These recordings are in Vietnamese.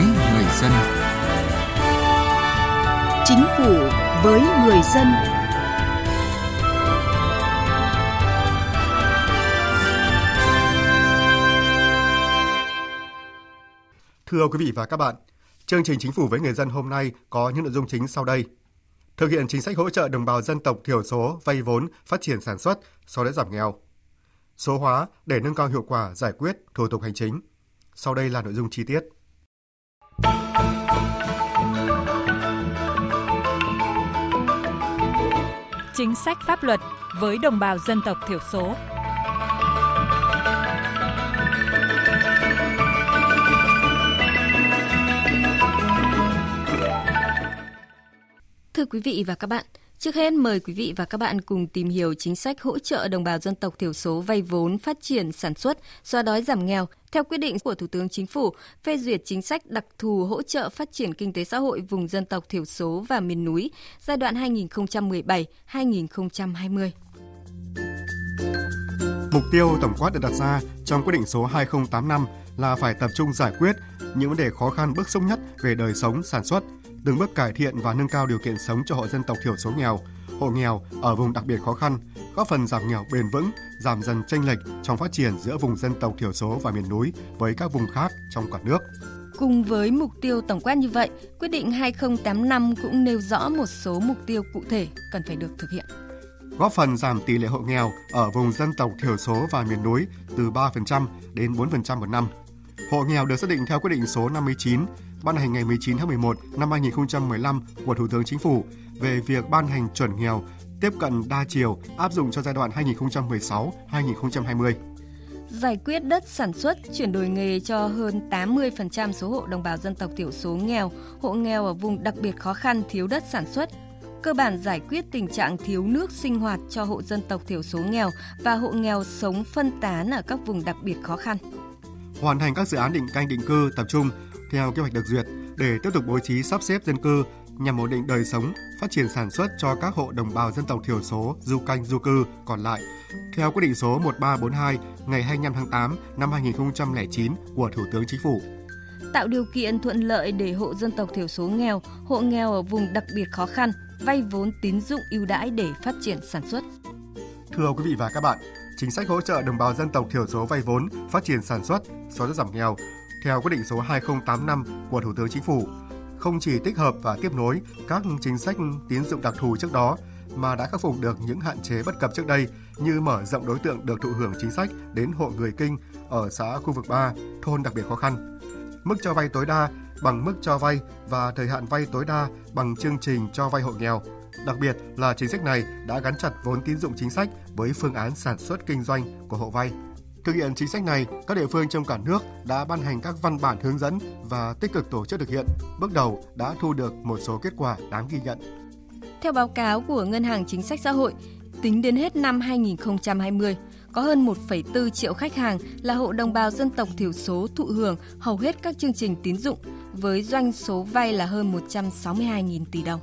với người dân. Chính phủ với người dân. Thưa quý vị và các bạn, chương trình Chính phủ với người dân hôm nay có những nội dung chính sau đây. Thực hiện chính sách hỗ trợ đồng bào dân tộc thiểu số vay vốn phát triển sản xuất, so đói giảm nghèo. Số hóa để nâng cao hiệu quả giải quyết thủ tục hành chính. Sau đây là nội dung chi tiết. Chính sách pháp luật với đồng bào dân tộc thiểu số. Thưa quý vị và các bạn, Trước hết mời quý vị và các bạn cùng tìm hiểu chính sách hỗ trợ đồng bào dân tộc thiểu số vay vốn phát triển sản xuất, xóa đói giảm nghèo theo quyết định của Thủ tướng Chính phủ phê duyệt chính sách đặc thù hỗ trợ phát triển kinh tế xã hội vùng dân tộc thiểu số và miền núi giai đoạn 2017-2020. Mục tiêu tổng quát được đặt ra trong quyết định số 2085 là phải tập trung giải quyết những vấn đề khó khăn bức xúc nhất về đời sống, sản xuất, từng bước cải thiện và nâng cao điều kiện sống cho hộ dân tộc thiểu số nghèo, hộ nghèo ở vùng đặc biệt khó khăn, góp phần giảm nghèo bền vững, giảm dần chênh lệch trong phát triển giữa vùng dân tộc thiểu số và miền núi với các vùng khác trong cả nước. Cùng với mục tiêu tổng quát như vậy, quyết định 2085 cũng nêu rõ một số mục tiêu cụ thể cần phải được thực hiện. Góp phần giảm tỷ lệ hộ nghèo ở vùng dân tộc thiểu số và miền núi từ 3% đến 4% một năm. Hộ nghèo được xác định theo quyết định số 59 ban hành ngày 19 tháng 11 năm 2015 của Thủ tướng Chính phủ về việc ban hành chuẩn nghèo tiếp cận đa chiều áp dụng cho giai đoạn 2016-2020 giải quyết đất sản xuất, chuyển đổi nghề cho hơn 80% số hộ đồng bào dân tộc thiểu số nghèo, hộ nghèo ở vùng đặc biệt khó khăn thiếu đất sản xuất, cơ bản giải quyết tình trạng thiếu nước sinh hoạt cho hộ dân tộc thiểu số nghèo và hộ nghèo sống phân tán ở các vùng đặc biệt khó khăn. Hoàn thành các dự án định canh định cư tập trung theo kế hoạch được duyệt để tiếp tục bố trí sắp xếp dân cư nhằm ổn định đời sống, phát triển sản xuất cho các hộ đồng bào dân tộc thiểu số du canh du cư còn lại theo quyết định số 1342 ngày 25 tháng 8 năm 2009 của Thủ tướng Chính phủ. Tạo điều kiện thuận lợi để hộ dân tộc thiểu số nghèo, hộ nghèo ở vùng đặc biệt khó khăn vay vốn tín dụng ưu đãi để phát triển sản xuất. Thưa quý vị và các bạn, chính sách hỗ trợ đồng bào dân tộc thiểu số vay vốn phát triển sản xuất, xóa đói giảm nghèo theo quyết định số 2085 của Thủ tướng Chính phủ, không chỉ tích hợp và tiếp nối các chính sách tín dụng đặc thù trước đó mà đã khắc phục được những hạn chế bất cập trước đây như mở rộng đối tượng được thụ hưởng chính sách đến hộ người kinh ở xã khu vực 3, thôn đặc biệt khó khăn. Mức cho vay tối đa bằng mức cho vay và thời hạn vay tối đa bằng chương trình cho vay hộ nghèo. Đặc biệt là chính sách này đã gắn chặt vốn tín dụng chính sách với phương án sản xuất kinh doanh của hộ vay. Thực hiện chính sách này, các địa phương trong cả nước đã ban hành các văn bản hướng dẫn và tích cực tổ chức thực hiện. Bước đầu đã thu được một số kết quả đáng ghi nhận. Theo báo cáo của Ngân hàng Chính sách Xã hội, tính đến hết năm 2020, có hơn 1,4 triệu khách hàng là hộ đồng bào dân tộc thiểu số thụ hưởng hầu hết các chương trình tín dụng với doanh số vay là hơn 162.000 tỷ đồng.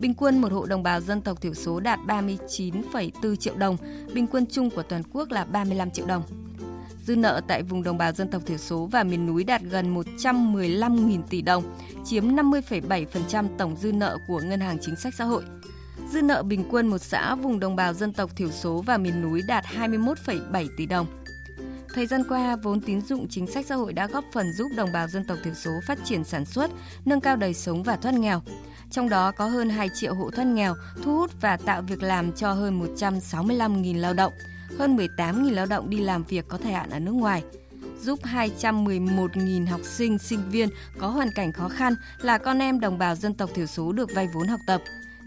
Bình quân một hộ đồng bào dân tộc thiểu số đạt 39,4 triệu đồng, bình quân chung của toàn quốc là 35 triệu đồng. Dư nợ tại vùng đồng bào dân tộc thiểu số và miền núi đạt gần 115.000 tỷ đồng, chiếm 50,7% tổng dư nợ của Ngân hàng Chính sách Xã hội. Dư nợ bình quân một xã vùng đồng bào dân tộc thiểu số và miền núi đạt 21,7 tỷ đồng. Thời gian qua, vốn tín dụng chính sách xã hội đã góp phần giúp đồng bào dân tộc thiểu số phát triển sản xuất, nâng cao đời sống và thoát nghèo. Trong đó có hơn 2 triệu hộ thoát nghèo, thu hút và tạo việc làm cho hơn 165.000 lao động, hơn 18.000 lao động đi làm việc có thời hạn ở nước ngoài giúp 211.000 học sinh, sinh viên có hoàn cảnh khó khăn là con em đồng bào dân tộc thiểu số được vay vốn học tập,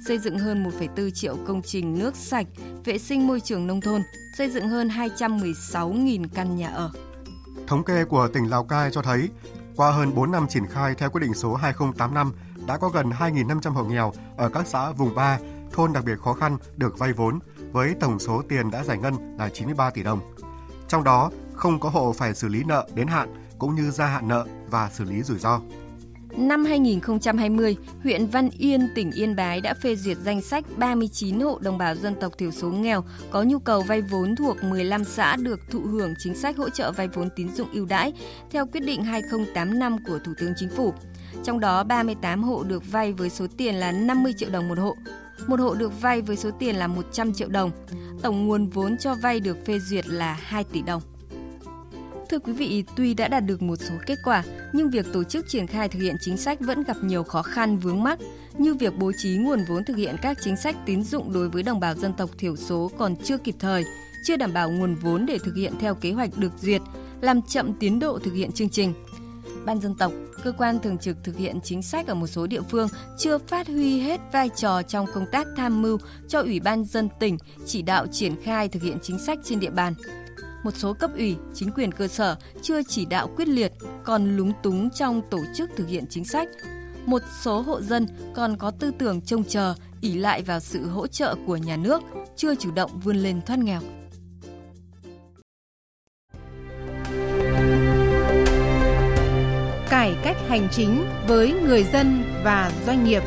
xây dựng hơn 1,4 triệu công trình nước sạch, vệ sinh môi trường nông thôn, xây dựng hơn 216.000 căn nhà ở. Thống kê của tỉnh Lào Cai cho thấy, qua hơn 4 năm triển khai theo quyết định số 2085, đã có gần 2.500 hộ nghèo ở các xã vùng 3, thôn đặc biệt khó khăn được vay vốn với tổng số tiền đã giải ngân là 93 tỷ đồng. Trong đó, không có hộ phải xử lý nợ đến hạn cũng như gia hạn nợ và xử lý rủi ro. Năm 2020, huyện Văn Yên, tỉnh Yên Bái đã phê duyệt danh sách 39 hộ đồng bào dân tộc thiểu số nghèo có nhu cầu vay vốn thuộc 15 xã được thụ hưởng chính sách hỗ trợ vay vốn tín dụng ưu đãi theo quyết định 2085 của Thủ tướng Chính phủ. Trong đó 38 hộ được vay với số tiền là 50 triệu đồng một hộ. Một hộ được vay với số tiền là 100 triệu đồng. Tổng nguồn vốn cho vay được phê duyệt là 2 tỷ đồng. Thưa quý vị, tuy đã đạt được một số kết quả, nhưng việc tổ chức triển khai thực hiện chính sách vẫn gặp nhiều khó khăn vướng mắc, như việc bố trí nguồn vốn thực hiện các chính sách tín dụng đối với đồng bào dân tộc thiểu số còn chưa kịp thời, chưa đảm bảo nguồn vốn để thực hiện theo kế hoạch được duyệt, làm chậm tiến độ thực hiện chương trình. Ban dân tộc, cơ quan thường trực thực hiện chính sách ở một số địa phương chưa phát huy hết vai trò trong công tác tham mưu cho Ủy ban dân tỉnh chỉ đạo triển khai thực hiện chính sách trên địa bàn một số cấp ủy, chính quyền cơ sở chưa chỉ đạo quyết liệt, còn lúng túng trong tổ chức thực hiện chính sách. Một số hộ dân còn có tư tưởng trông chờ, ỉ lại vào sự hỗ trợ của nhà nước, chưa chủ động vươn lên thoát nghèo. Cải cách hành chính với người dân và doanh nghiệp.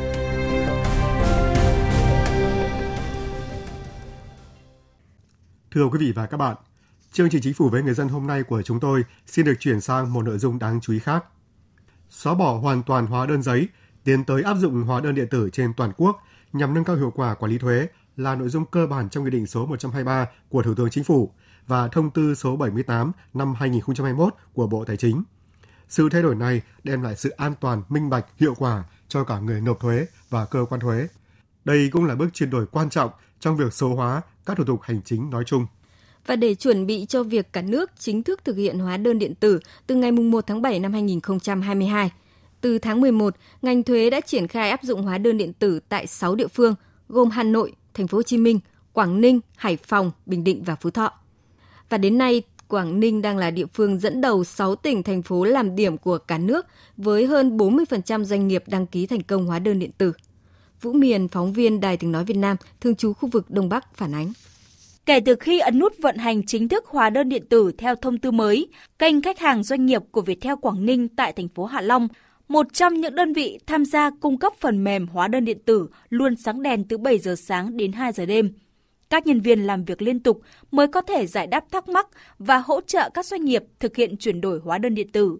Thưa quý vị và các bạn, Chương trình Chính phủ với người dân hôm nay của chúng tôi xin được chuyển sang một nội dung đáng chú ý khác. Xóa bỏ hoàn toàn hóa đơn giấy, tiến tới áp dụng hóa đơn điện tử trên toàn quốc nhằm nâng cao hiệu quả quản lý thuế là nội dung cơ bản trong Nghị định số 123 của Thủ tướng Chính phủ và Thông tư số 78 năm 2021 của Bộ Tài chính. Sự thay đổi này đem lại sự an toàn, minh bạch, hiệu quả cho cả người nộp thuế và cơ quan thuế. Đây cũng là bước chuyển đổi quan trọng trong việc số hóa các thủ tục hành chính nói chung và để chuẩn bị cho việc cả nước chính thức thực hiện hóa đơn điện tử từ ngày 1 tháng 7 năm 2022. Từ tháng 11, ngành thuế đã triển khai áp dụng hóa đơn điện tử tại 6 địa phương, gồm Hà Nội, Thành phố Hồ Chí Minh, Quảng Ninh, Hải Phòng, Bình Định và Phú Thọ. Và đến nay, Quảng Ninh đang là địa phương dẫn đầu 6 tỉnh thành phố làm điểm của cả nước với hơn 40% doanh nghiệp đăng ký thành công hóa đơn điện tử. Vũ Miền, phóng viên Đài tiếng nói Việt Nam, thường trú khu vực Đông Bắc phản ánh. Kể từ khi ấn nút vận hành chính thức hóa đơn điện tử theo thông tư mới, kênh khách hàng doanh nghiệp của Viettel Quảng Ninh tại thành phố Hạ Long, một trong những đơn vị tham gia cung cấp phần mềm hóa đơn điện tử luôn sáng đèn từ 7 giờ sáng đến 2 giờ đêm. Các nhân viên làm việc liên tục mới có thể giải đáp thắc mắc và hỗ trợ các doanh nghiệp thực hiện chuyển đổi hóa đơn điện tử.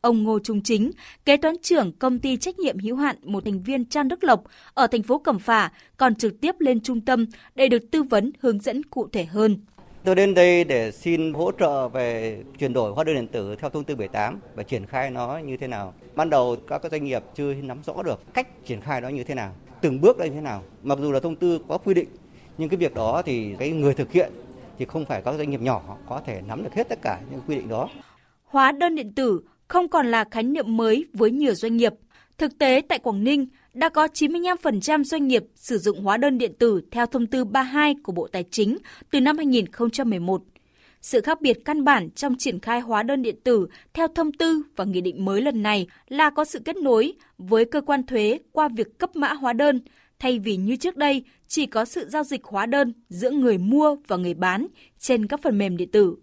Ông Ngô Trung Chính, kế toán trưởng công ty trách nhiệm hữu hạn một thành viên Trang Đức Lộc ở thành phố Cẩm Phả còn trực tiếp lên trung tâm để được tư vấn hướng dẫn cụ thể hơn. Tôi đến đây để xin hỗ trợ về chuyển đổi hóa đơn điện tử theo thông tư 78 và triển khai nó như thế nào. Ban đầu các doanh nghiệp chưa nắm rõ được cách triển khai nó như thế nào, từng bước là như thế nào. Mặc dù là thông tư có quy định, nhưng cái việc đó thì cái người thực hiện thì không phải các doanh nghiệp nhỏ có thể nắm được hết tất cả những quy định đó. Hóa đơn điện tử không còn là khái niệm mới với nhiều doanh nghiệp. Thực tế tại Quảng Ninh đã có 95% doanh nghiệp sử dụng hóa đơn điện tử theo thông tư 32 của Bộ Tài chính từ năm 2011. Sự khác biệt căn bản trong triển khai hóa đơn điện tử theo thông tư và nghị định mới lần này là có sự kết nối với cơ quan thuế qua việc cấp mã hóa đơn, thay vì như trước đây chỉ có sự giao dịch hóa đơn giữa người mua và người bán trên các phần mềm điện tử.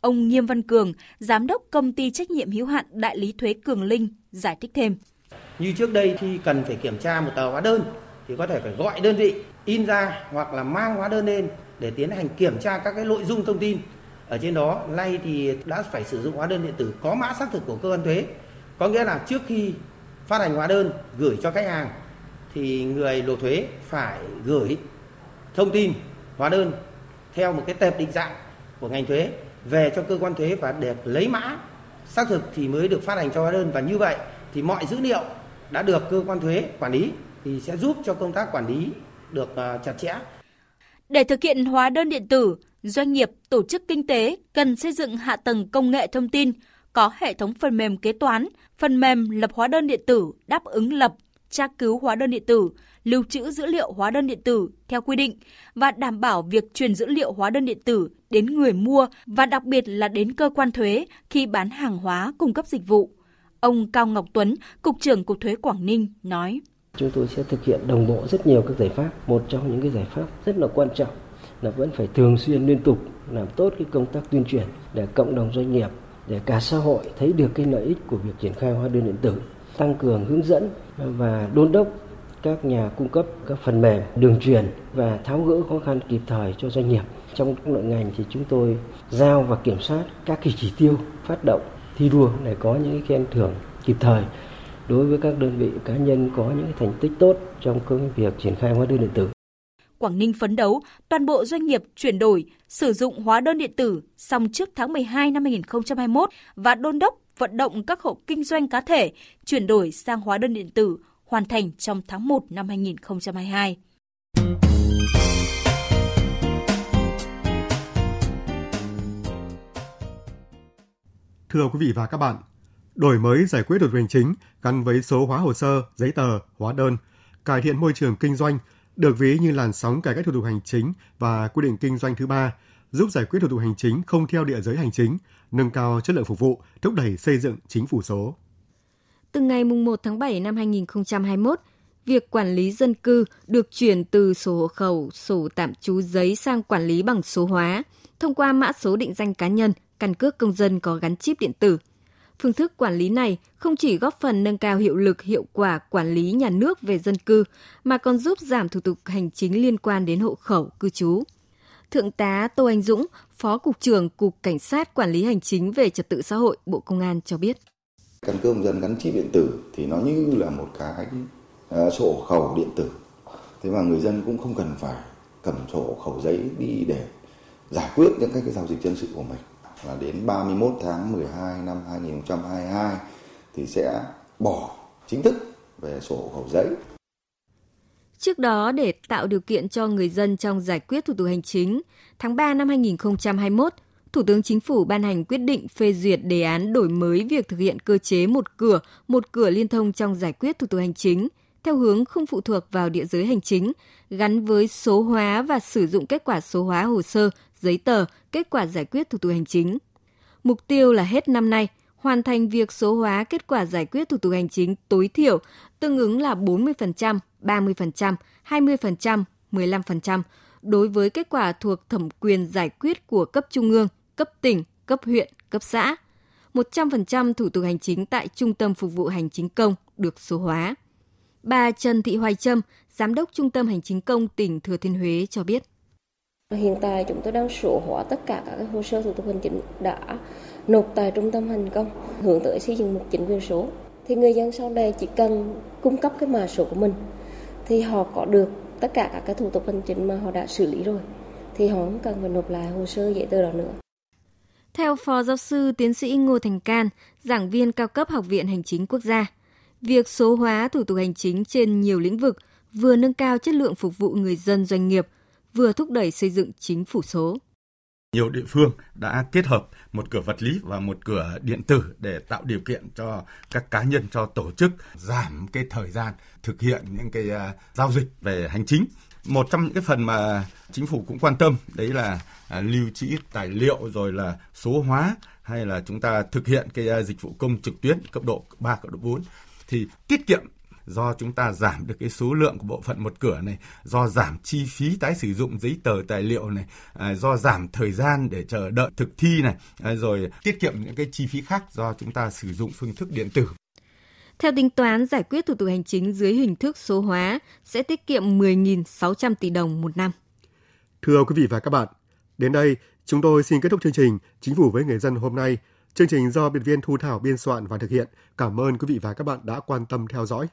Ông Nghiêm Văn Cường, giám đốc công ty trách nhiệm hữu hạn đại lý thuế Cường Linh giải thích thêm. Như trước đây khi cần phải kiểm tra một tờ hóa đơn thì có thể phải gọi đơn vị in ra hoặc là mang hóa đơn lên để tiến hành kiểm tra các cái nội dung thông tin ở trên đó. Nay thì đã phải sử dụng hóa đơn điện tử có mã xác thực của cơ quan thuế. Có nghĩa là trước khi phát hành hóa đơn gửi cho khách hàng thì người nộp thuế phải gửi thông tin hóa đơn theo một cái tệp định dạng của ngành thuế về cho cơ quan thuế và để lấy mã xác thực thì mới được phát hành cho hóa đơn và như vậy thì mọi dữ liệu đã được cơ quan thuế quản lý thì sẽ giúp cho công tác quản lý được à, chặt chẽ. Để thực hiện hóa đơn điện tử, doanh nghiệp, tổ chức kinh tế cần xây dựng hạ tầng công nghệ thông tin, có hệ thống phần mềm kế toán, phần mềm lập hóa đơn điện tử đáp ứng lập, tra cứu hóa đơn điện tử, lưu trữ dữ liệu hóa đơn điện tử theo quy định và đảm bảo việc truyền dữ liệu hóa đơn điện tử đến người mua và đặc biệt là đến cơ quan thuế khi bán hàng hóa cung cấp dịch vụ. Ông Cao Ngọc Tuấn, Cục trưởng Cục Thuế Quảng Ninh nói. Chúng tôi sẽ thực hiện đồng bộ rất nhiều các giải pháp. Một trong những cái giải pháp rất là quan trọng là vẫn phải thường xuyên liên tục làm tốt cái công tác tuyên truyền để cộng đồng doanh nghiệp, để cả xã hội thấy được cái lợi ích của việc triển khai hóa đơn điện tử tăng cường hướng dẫn và đôn đốc các nhà cung cấp các phần mềm đường truyền và tháo gỡ khó khăn kịp thời cho doanh nghiệp. Trong các nội ngành thì chúng tôi giao và kiểm soát các kỳ chỉ tiêu phát động thi đua để có những khen thưởng kịp thời đối với các đơn vị cá nhân có những thành tích tốt trong công việc triển khai hóa đơn điện tử. Quảng Ninh phấn đấu toàn bộ doanh nghiệp chuyển đổi, sử dụng hóa đơn điện tử xong trước tháng 12 năm 2021 và đôn đốc vận động các hộ kinh doanh cá thể chuyển đổi sang hóa đơn điện tử hoàn thành trong tháng 1 năm 2022. Thưa quý vị và các bạn, đổi mới giải quyết thủ tục hành chính gắn với số hóa hồ sơ, giấy tờ, hóa đơn, cải thiện môi trường kinh doanh được ví như làn sóng cải cách thủ tục hành chính và quy định kinh doanh thứ ba, giúp giải quyết thủ tục hành chính không theo địa giới hành chính, nâng cao chất lượng phục vụ, thúc đẩy xây dựng chính phủ số. Từ ngày 1 tháng 7 năm 2021, việc quản lý dân cư được chuyển từ sổ hộ khẩu, sổ tạm trú giấy sang quản lý bằng số hóa, thông qua mã số định danh cá nhân, căn cước công dân có gắn chip điện tử. Phương thức quản lý này không chỉ góp phần nâng cao hiệu lực hiệu quả quản lý nhà nước về dân cư, mà còn giúp giảm thủ tục hành chính liên quan đến hộ khẩu cư trú. Thượng tá Tô Anh Dũng, Phó Cục trưởng Cục Cảnh sát Quản lý Hành chính về Trật tự xã hội Bộ Công an cho biết. Căn cước công dân gắn chip điện tử thì nó như là một cái à, sổ khẩu điện tử. Thế mà người dân cũng không cần phải cầm sổ khẩu giấy đi để giải quyết những các cái giao dịch dân sự của mình. Và đến 31 tháng 12 năm 2022 thì sẽ bỏ chính thức về sổ khẩu giấy. Trước đó, để tạo điều kiện cho người dân trong giải quyết thủ tục hành chính, tháng 3 năm 2021, Thủ tướng Chính phủ ban hành quyết định phê duyệt đề án đổi mới việc thực hiện cơ chế một cửa, một cửa liên thông trong giải quyết thủ tục hành chính, theo hướng không phụ thuộc vào địa giới hành chính, gắn với số hóa và sử dụng kết quả số hóa hồ sơ, giấy tờ, kết quả giải quyết thủ tục hành chính. Mục tiêu là hết năm nay, hoàn thành việc số hóa kết quả giải quyết thủ tục hành chính tối thiểu, tương ứng là 40%, 30%, 20%, 15% đối với kết quả thuộc thẩm quyền giải quyết của cấp trung ương, cấp tỉnh, cấp huyện, cấp xã. 100% thủ tục hành chính tại Trung tâm Phục vụ Hành chính công được số hóa. Bà Trần Thị Hoài Trâm, Giám đốc Trung tâm Hành chính công tỉnh Thừa Thiên Huế cho biết. Hiện tại chúng tôi đang sổ hóa tất cả các hồ sơ thủ tục hành chính đã nộp tại trung tâm hành công hướng tới xây dựng một chính quyền số. Thì người dân sau đây chỉ cần cung cấp cái mã số của mình thì họ có được tất cả các cái thủ tục hành chính mà họ đã xử lý rồi thì họ không cần phải nộp lại hồ sơ giấy tờ đó nữa. Theo Phó Giáo sư Tiến sĩ Ngô Thành Can, giảng viên cao cấp Học viện Hành chính Quốc gia, việc số hóa thủ tục hành chính trên nhiều lĩnh vực vừa nâng cao chất lượng phục vụ người dân doanh nghiệp, vừa thúc đẩy xây dựng chính phủ số. Nhiều địa phương đã kết hợp một cửa vật lý và một cửa điện tử để tạo điều kiện cho các cá nhân, cho tổ chức giảm cái thời gian thực hiện những cái uh, giao dịch về hành chính. Một trong những cái phần mà chính phủ cũng quan tâm đấy là uh, lưu trữ tài liệu rồi là số hóa hay là chúng ta thực hiện cái uh, dịch vụ công trực tuyến cấp độ 3 cấp độ 4 thì tiết kiệm do chúng ta giảm được cái số lượng của bộ phận một cửa này, do giảm chi phí tái sử dụng giấy tờ tài liệu này, à, do giảm thời gian để chờ đợi thực thi này, à, rồi tiết kiệm những cái chi phí khác do chúng ta sử dụng phương thức điện tử. Theo tính toán, giải quyết thủ tục hành chính dưới hình thức số hóa sẽ tiết kiệm 10.600 tỷ đồng một năm. Thưa quý vị và các bạn, đến đây chúng tôi xin kết thúc chương trình Chính phủ với người dân hôm nay. Chương trình do biên viên Thu Thảo biên soạn và thực hiện. Cảm ơn quý vị và các bạn đã quan tâm theo dõi.